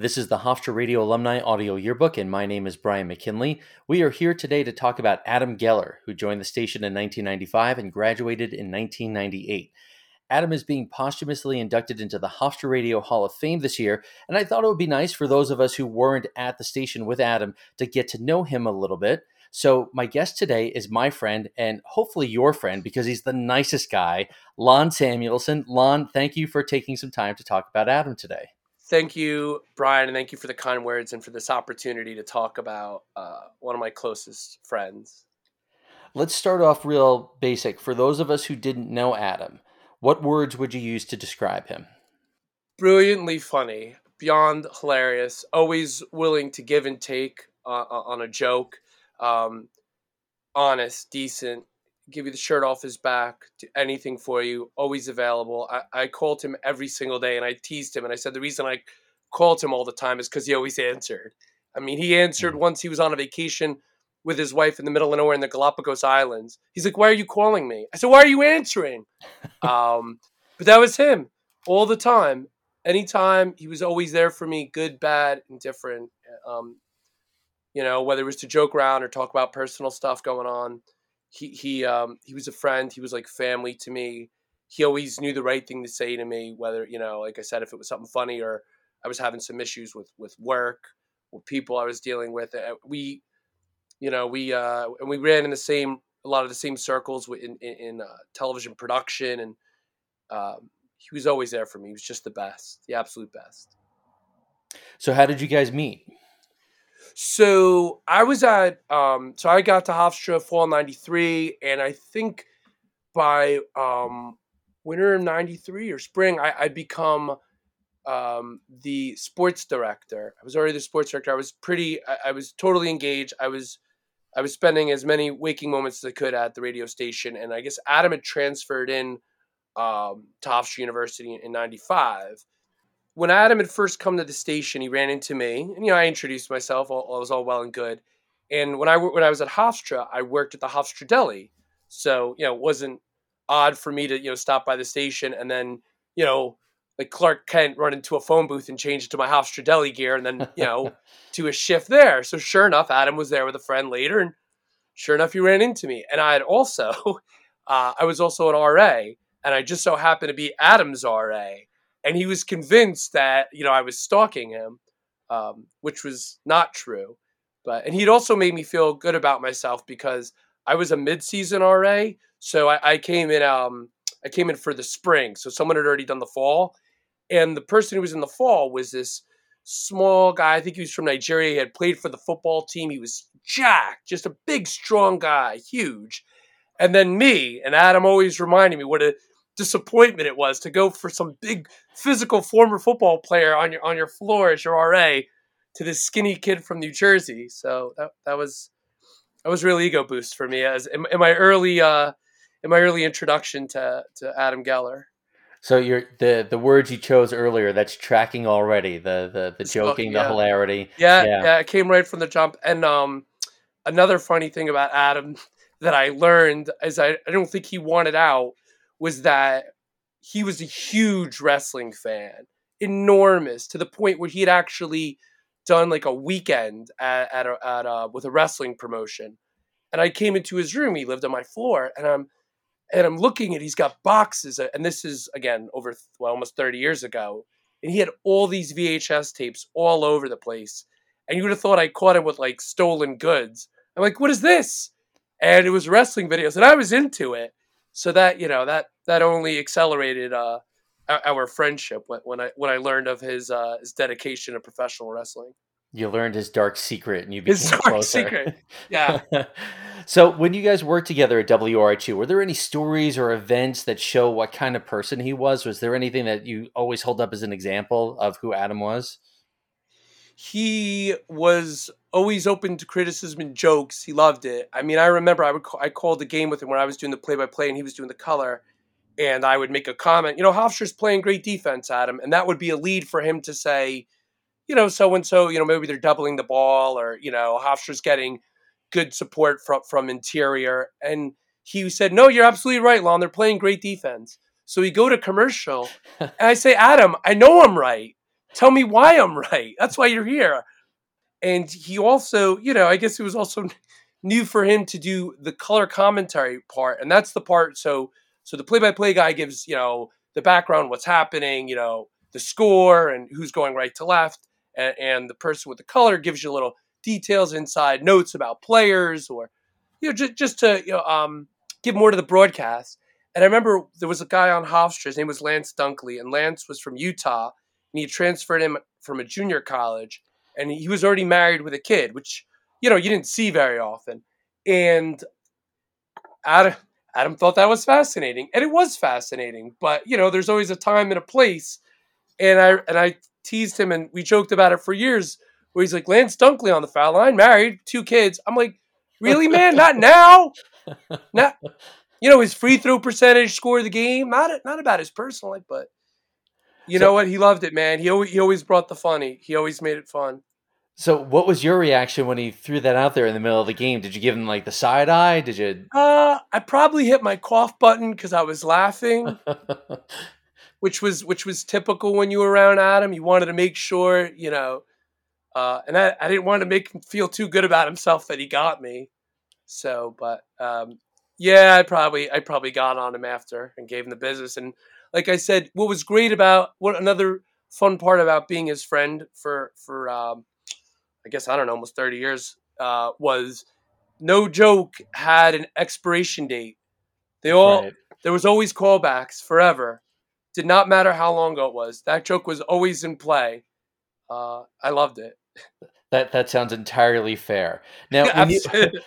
This is the Hofstra Radio Alumni Audio Yearbook, and my name is Brian McKinley. We are here today to talk about Adam Geller, who joined the station in 1995 and graduated in 1998. Adam is being posthumously inducted into the Hofstra Radio Hall of Fame this year, and I thought it would be nice for those of us who weren't at the station with Adam to get to know him a little bit. So, my guest today is my friend and hopefully your friend because he's the nicest guy, Lon Samuelson. Lon, thank you for taking some time to talk about Adam today thank you, Brian, and thank you for the kind words and for this opportunity to talk about uh, one of my closest friends. Let's start off real basic. For those of us who didn't know Adam, what words would you use to describe him? Brilliantly funny, beyond hilarious, always willing to give and take uh, uh on a joke, um, honest, decent, give you the shirt off his back, do anything for you, always available. I, I called him every single day and I teased him and I said the reason I called him all the time is because he always answered. I mean, he answered mm. once he was on a vacation with his wife in the middle of nowhere in the Galapagos Islands. He's like, "Why are you calling me?" I said, "Why are you answering?" um, but that was him all the time. Anytime he was always there for me, good, bad, indifferent. Um, you know, whether it was to joke around or talk about personal stuff going on he he um he was a friend. He was like family to me. He always knew the right thing to say to me, whether you know, like I said, if it was something funny or I was having some issues with with work or people I was dealing with. Uh, we, you know, we uh and we ran in the same a lot of the same circles in in, in uh, television production, and um, he was always there for me. He was just the best, the absolute best. So, how did you guys meet? So I was at um so I got to Hofstra fall '93, and I think by um winter of '93 or spring, I I become um the sports director. I was already the sports director. I was pretty. I, I was totally engaged. I was. I was spending as many waking moments as I could at the radio station, and I guess Adam had transferred in um, to Hofstra University in '95 when Adam had first come to the station, he ran into me, and you know I introduced myself. All, all was all well and good. And when I when I was at Hofstra, I worked at the Hofstra Deli, so you know it wasn't odd for me to you know stop by the station and then you know like Clark Kent run into a phone booth and change to my Hofstra Deli gear and then you know to a shift there. So sure enough, Adam was there with a friend later, and sure enough, he ran into me. And I had also uh, I was also an RA, and I just so happened to be Adam's RA and he was convinced that you know I was stalking him, um, which was not true. But and he'd also made me feel good about myself because I was a mid-season RA, so I, I came in. Um, I came in for the spring, so someone had already done the fall, and the person who was in the fall was this small guy. I think he was from Nigeria. He had played for the football team. He was jacked, just a big, strong guy, huge. And then me and Adam always reminded me what a disappointment it was to go for some big physical former football player on your on your floor as your RA to this skinny kid from New Jersey. So that that was that was real ego boost for me as in, in my early uh, in my early introduction to to Adam Geller. So you're the the words you chose earlier. That's tracking already. The the the joking, yeah. the hilarity. Yeah, yeah, yeah, it came right from the jump. And um, another funny thing about Adam that I learned is I, I don't think he wanted out was that he was a huge wrestling fan, enormous to the point where he had actually done like a weekend at at, a, at a, with a wrestling promotion. And I came into his room. He lived on my floor, and I'm and I'm looking at. He's got boxes, uh, and this is again over well almost 30 years ago. And he had all these VHS tapes all over the place. And you would have thought I caught him with like stolen goods. I'm like, what is this? And it was wrestling videos, and I was into it so that you know that that only accelerated uh, our, friendship when I when I learned of his uh, his dedication to professional wrestling. You learned his dark secret, and you became his dark closer. secret. Yeah. so, when you guys worked together at WRHU, were there any stories or events that show what kind of person he was? Was there anything that you always hold up as an example of who Adam was? He was always open to criticism and jokes. He loved it. I mean, I remember I would call, I called the game with him when I was doing the play by play and he was doing the color, and I would make a comment. You know, Hofstra's playing great defense, Adam, and that would be a lead for him to say, you know, so and so. You know, maybe they're doubling the ball, or you know, Hofstra's getting good support from from interior, and he said, "No, you're absolutely right, Lon. They're playing great defense." So we go to commercial, and I say, "Adam, I know I'm right." Tell me why I'm right. That's why you're here. And he also, you know, I guess it was also new for him to do the color commentary part, and that's the part. So, so the play-by-play guy gives, you know, the background, what's happening, you know, the score, and who's going right to left, and, and the person with the color gives you little details inside notes about players, or you know, just just to you know, um, give more to the broadcast. And I remember there was a guy on Hofstra. His name was Lance Dunkley, and Lance was from Utah, and he transferred him from a junior college, and he was already married with a kid, which you know you didn't see very often. And Adam, Adam thought that was fascinating, and it was fascinating. But you know, there's always a time and a place. And I and I teased him, and we joked about it for years. Where he's like Lance Dunkley on the foul line, married, two kids. I'm like, really, man? Not now. Not you know his free throw percentage, score of the game. Not not about his personal life, but you so, know what? He loved it, man. He always, he always brought the funny. He always made it fun. So, what was your reaction when he threw that out there in the middle of the game? Did you give him like the side eye? Did you? Uh, I probably hit my cough button because I was laughing, which was which was typical when you were around Adam. You wanted to make sure, you know, uh, and I, I didn't want to make him feel too good about himself that he got me. So, but um, yeah, I probably I probably got on him after and gave him the business. And like I said, what was great about what another fun part about being his friend for for um, I guess I don't know almost thirty years uh, was no joke had an expiration date. They all right. there was always callbacks forever. Did not matter how long ago it was. That joke was always in play. Uh, I loved it. That that sounds entirely fair. Now, when you,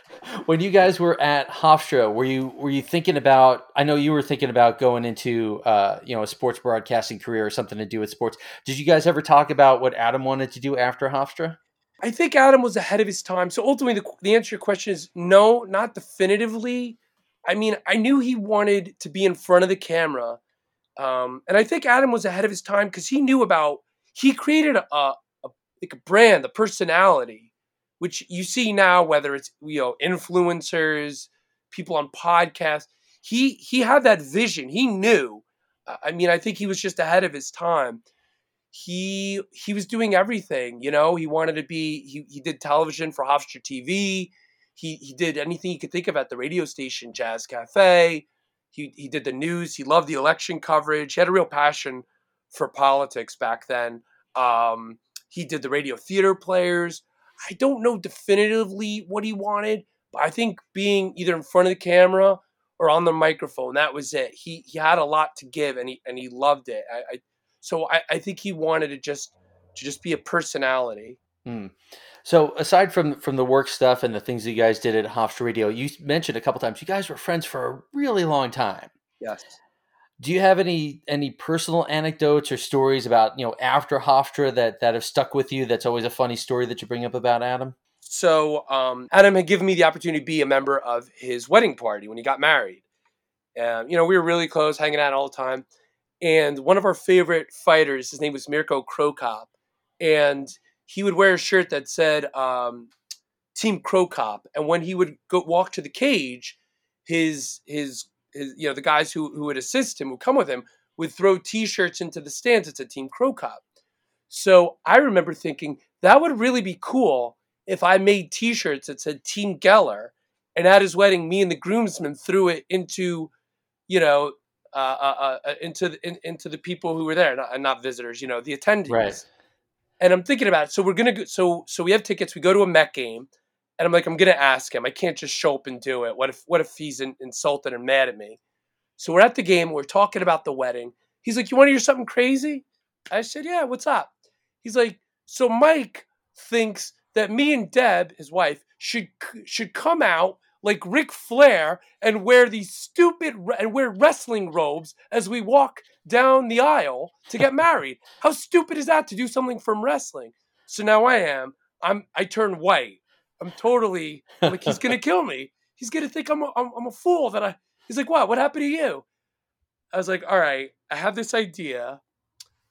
when you guys were at Hofstra, were you were you thinking about? I know you were thinking about going into uh, you know a sports broadcasting career or something to do with sports. Did you guys ever talk about what Adam wanted to do after Hofstra? I think Adam was ahead of his time. So ultimately, the, the answer to your question is no, not definitively. I mean, I knew he wanted to be in front of the camera, um, and I think Adam was ahead of his time because he knew about. He created a, like a brand, the personality, which you see now, whether it's you know influencers, people on podcasts. He he had that vision. He knew. I mean, I think he was just ahead of his time. He he was doing everything. You know, he wanted to be. He he did television for Hofstra TV. He he did anything he could think of at the radio station, Jazz Cafe. He he did the news. He loved the election coverage. He had a real passion for politics back then. Um, he did the radio theater players. I don't know definitively what he wanted, but I think being either in front of the camera or on the microphone, that was it. He he had a lot to give, and he and he loved it. I, I so I, I think he wanted to just to just be a personality. Hmm. So aside from from the work stuff and the things you guys did at Hofstra Radio, you mentioned a couple times you guys were friends for a really long time. Yes do you have any any personal anecdotes or stories about you know after Hofstra that that have stuck with you? That's always a funny story that you bring up about Adam. So um, Adam had given me the opportunity to be a member of his wedding party when he got married. Um, you know, we were really close, hanging out all the time. And one of our favorite fighters, his name was Mirko Cro Cop, and he would wear a shirt that said um, Team Cro Cop. And when he would go walk to the cage, his his his, you know, the guys who, who would assist him, would come with him, would throw T-shirts into the stands. It's a Team Cro Cop. So I remember thinking that would really be cool if I made T-shirts that said Team Geller, and at his wedding, me and the groomsmen threw it into, you know, uh, uh, uh, uh into the, in, into the people who were there, not, not visitors, you know, the attendees. Right. And I'm thinking about it. So we're gonna go. So so we have tickets. We go to a Met game. And I'm like, I'm gonna ask him. I can't just show up and do it. What if what if he's in, insulted and mad at me? So we're at the game. We're talking about the wedding. He's like, you want to hear something crazy? I said, yeah. What's up? He's like, so Mike thinks that me and Deb, his wife, should should come out like Ric Flair and wear these stupid and wear wrestling robes as we walk down the aisle to get married. How stupid is that to do something from wrestling? So now I am. I'm. I turn white. I'm totally I'm like he's gonna kill me. He's gonna think I'm a, I'm, I'm a fool that I. He's like, what? What happened to you? I was like, all right, I have this idea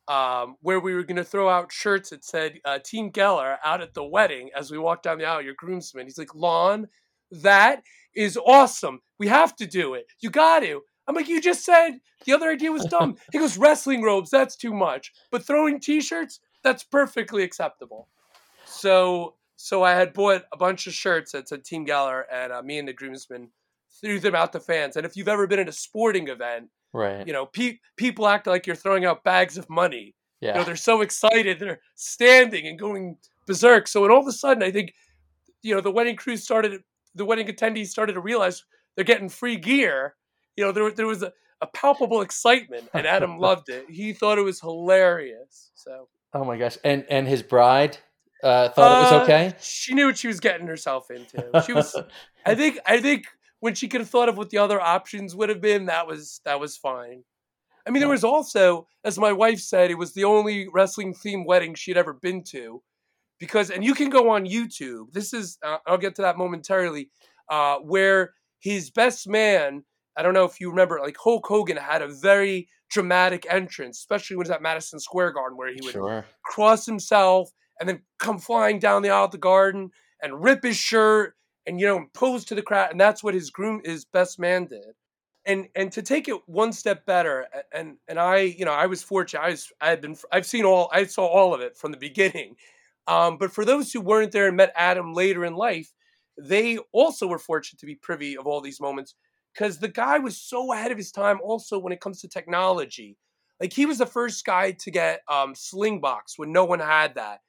um, where we were going to throw out shirts that said uh, Team Geller out at the wedding as we walk down the aisle, your groomsmen. He's like, Lon, that is awesome. We have to do it. You got to. I'm like, you just said the other idea was dumb. he goes, wrestling robes, that's too much. But throwing t shirts, that's perfectly acceptable. So so I had bought a bunch of shirts that said Team Geller, and uh, me and the groomsmen threw them out to fans. And if you've ever been at a sporting event, right, you know, pe- people act like you're throwing out bags of money. Yeah. You know, they're so excited, they're standing and going berserk. So, and all of a sudden, I think, you know, the wedding crew started, the wedding attendees started to realize they're getting free gear. You know, there, there was a, a palpable excitement, and Adam loved it. He thought it was hilarious. So, oh my gosh, and and his bride uh, thought it was uh, okay. She knew what she was getting herself into. She was, I think, I think when she could have thought of what the other options would have been, that was that was fine. I mean, there was also, as my wife said, it was the only wrestling themed wedding she'd ever been to, because and you can go on YouTube. This is uh, I'll get to that momentarily, uh, where his best man. I don't know if you remember, like Hulk Hogan had a very dramatic entrance, especially when he was at Madison Square Garden, where he would sure. cross himself and then come flying down the aisle of the garden and rip his shirt and you know pose to the crowd and that's what his groom his best man did. And and to take it one step better and and i you know i was fortunate i was i had been i've seen all i saw all of it from the beginning. Um, but for those who weren't there and met adam later in life they also were fortunate to be privy of all these moments because the guy was so ahead of his time also when it comes to technology. Like he was the first guy to get um, slingbox when no one had that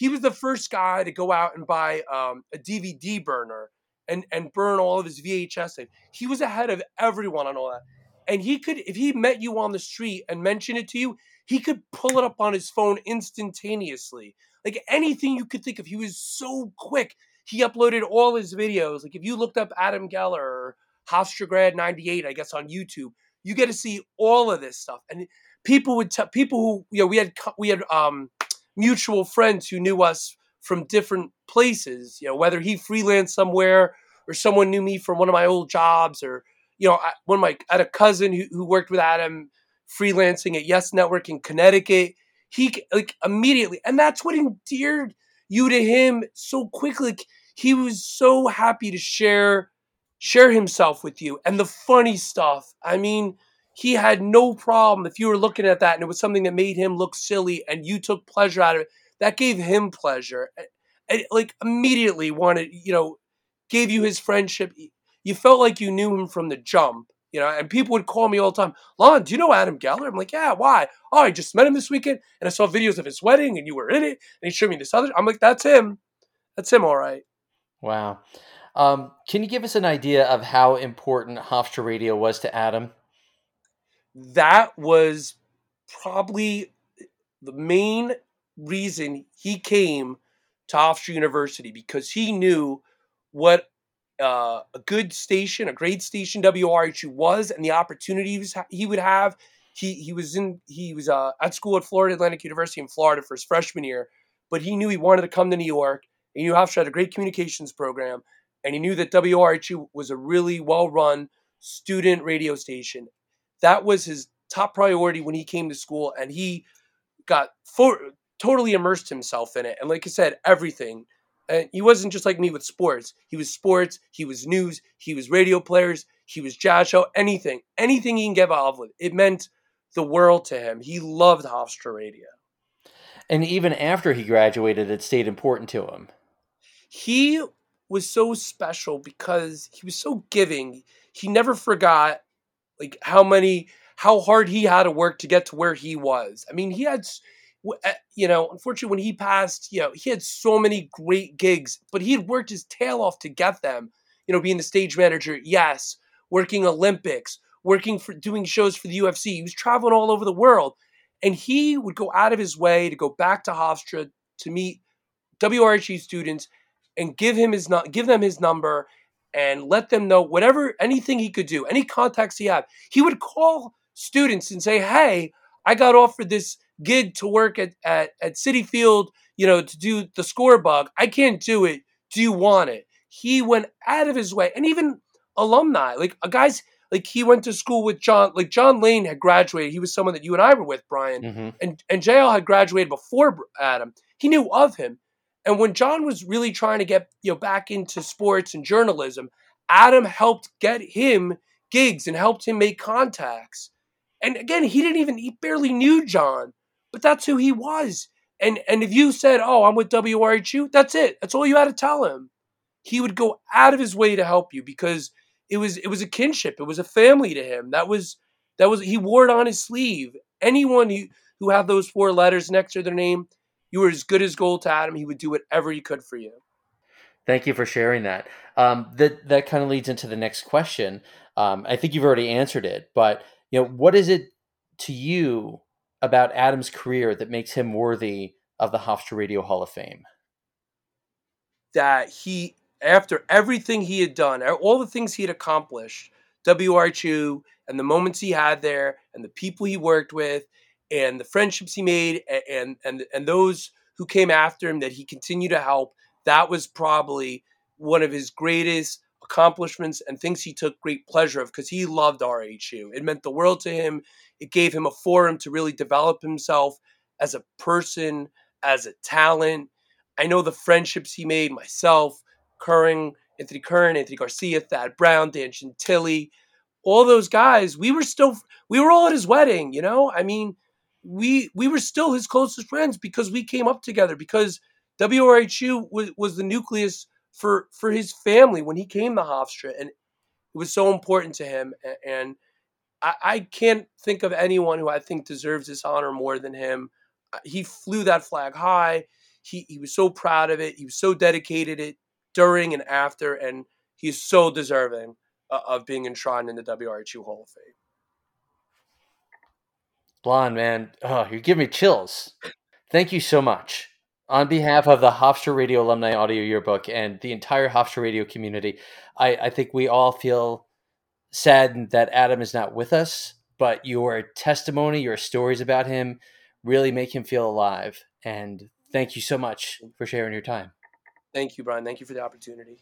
he was the first guy to go out and buy um, a DVD burner and and burn all of his VHS. He was ahead of everyone on all that. And he could, if he met you on the street and mentioned it to you, he could pull it up on his phone instantaneously. Like anything you could think of, he was so quick. He uploaded all his videos. Like if you looked up Adam Geller or Hofstragrad 98, I guess on YouTube, you get to see all of this stuff. And people would tell people who you know we had we had um mutual friends who knew us from different places. You know, whether he freelanced somewhere or someone knew me from one of my old jobs, or you know, I, one of my I had a cousin who, who worked with Adam freelancing at Yes Network in Connecticut. He like immediately, and that's what endeared you to him so quickly. Like, he was so happy to share share himself with you and the funny stuff. I mean, he had no problem if you were looking at that and it was something that made him look silly and you took pleasure out of it. That gave him pleasure. And like immediately wanted, you know, gave you his friendship. You felt like you knew him from the jump, you know. And people would call me all the time, Lon, do you know Adam Geller? I'm like, yeah, why? Oh, I just met him this weekend and I saw videos of his wedding and you were in it and he showed me this other. I'm like, that's him. That's him, all right. Wow. Um, can you give us an idea of how important Hofstra Radio was to Adam? That was probably the main reason he came to Hofstra University because he knew what uh, a good station, a great station WRHU was, and the opportunities he would have. He he was in he was uh, at school at Florida Atlantic University in Florida for his freshman year, but he knew he wanted to come to New York. He knew Hofstra had a great communications program, and he knew that WRHU was a really well run student radio station that was his top priority when he came to school, and he got for, totally immersed himself in it. And like I said, everything. And he wasn't just like me with sports. He was sports. He was news. He was radio players. He was jazz show. Anything, anything he can get involved with. It meant the world to him. He loved Hofstra Radio. And even after he graduated, it stayed important to him. He was so special because he was so giving. He never forgot like how many how hard he had to work to get to where he was. I mean, he had eh, you know, unfortunately when he passed, you know, he had so many great gigs, but he had worked his tail off to get them. You know, being the stage manager, yes, working Olympics, working for doing shows for the UFC. He was traveling all over the world. And he would go out of his way to go back to Hofstra to meet WRHU students and give him his give them his number and let them know whatever anything he could do, any contacts he had. He would call students and say, "Hey, I got offered this gig to work at at, at Citi Field, you know, to do the score bug. I can't do it. Do you want it?" He went out of his way, and even alumni, like a guy's like he went to school with John, like John Lane had graduated. He was someone that you and I were with, Brian, mm-hmm. and and JL had graduated before Adam. He knew of him, and when John was really trying to get you know back into sports and journalism, Adam helped get him gigs and helped him make contacts. And again, he didn't even he barely knew John, but that's who he was. And and if you said, "Oh, I'm with WRHU," that's it. That's all you had to tell him. He would go out of his way to help you because it was it was a kinship. It was a family to him. That was that was he wore it on his sleeve. Anyone who who had those four letters next to their name, you were as good as gold to Adam. He would do whatever he could for you. Thank you for sharing that. Um, that that kind of leads into the next question. Um, I think you've already answered it, but you know, what is it to you about Adam's career that makes him worthy of the Hofstra Radio Hall of Fame? That he, after everything he had done, all the things he had accomplished, WRHU and the moments he had there, and the people he worked with, and the friendships he made, and and and those who came after him that he continued to help that was probably one of his greatest accomplishments and things he took great pleasure of because he loved RHU. It meant the world to him. It gave him a forum to really develop himself as a person, as a talent. I know the friendships he made myself, Curran, Anthony Curran, Anthony Garcia, Thad Brown, Dan Chantilly, all those guys. We were still we were all at his wedding, you know? I mean, we we were still his closest friends because we came up together because WRHU was, was the nucleus for for his family when he came to Hofstra, and it was so important to him. And I, I can't think of anyone who I think deserves this honor more than him. Uh, he flew that flag high. He he was so proud of it. He was so dedicated it during and after, and he's so deserving uh, of being enshrined in the WRHU Hall of Fame. Blonde man, oh, you're giving me chills. Thank you so much on behalf of the Hofstra Radio Alumni Audio Yearbook and the entire Hofstra Radio community, I, I think we all feel sad that Adam is not with us, but your testimony, your stories about him really make him feel alive. And thank you so much for sharing your time. Thank you, Brian. Thank you for the opportunity.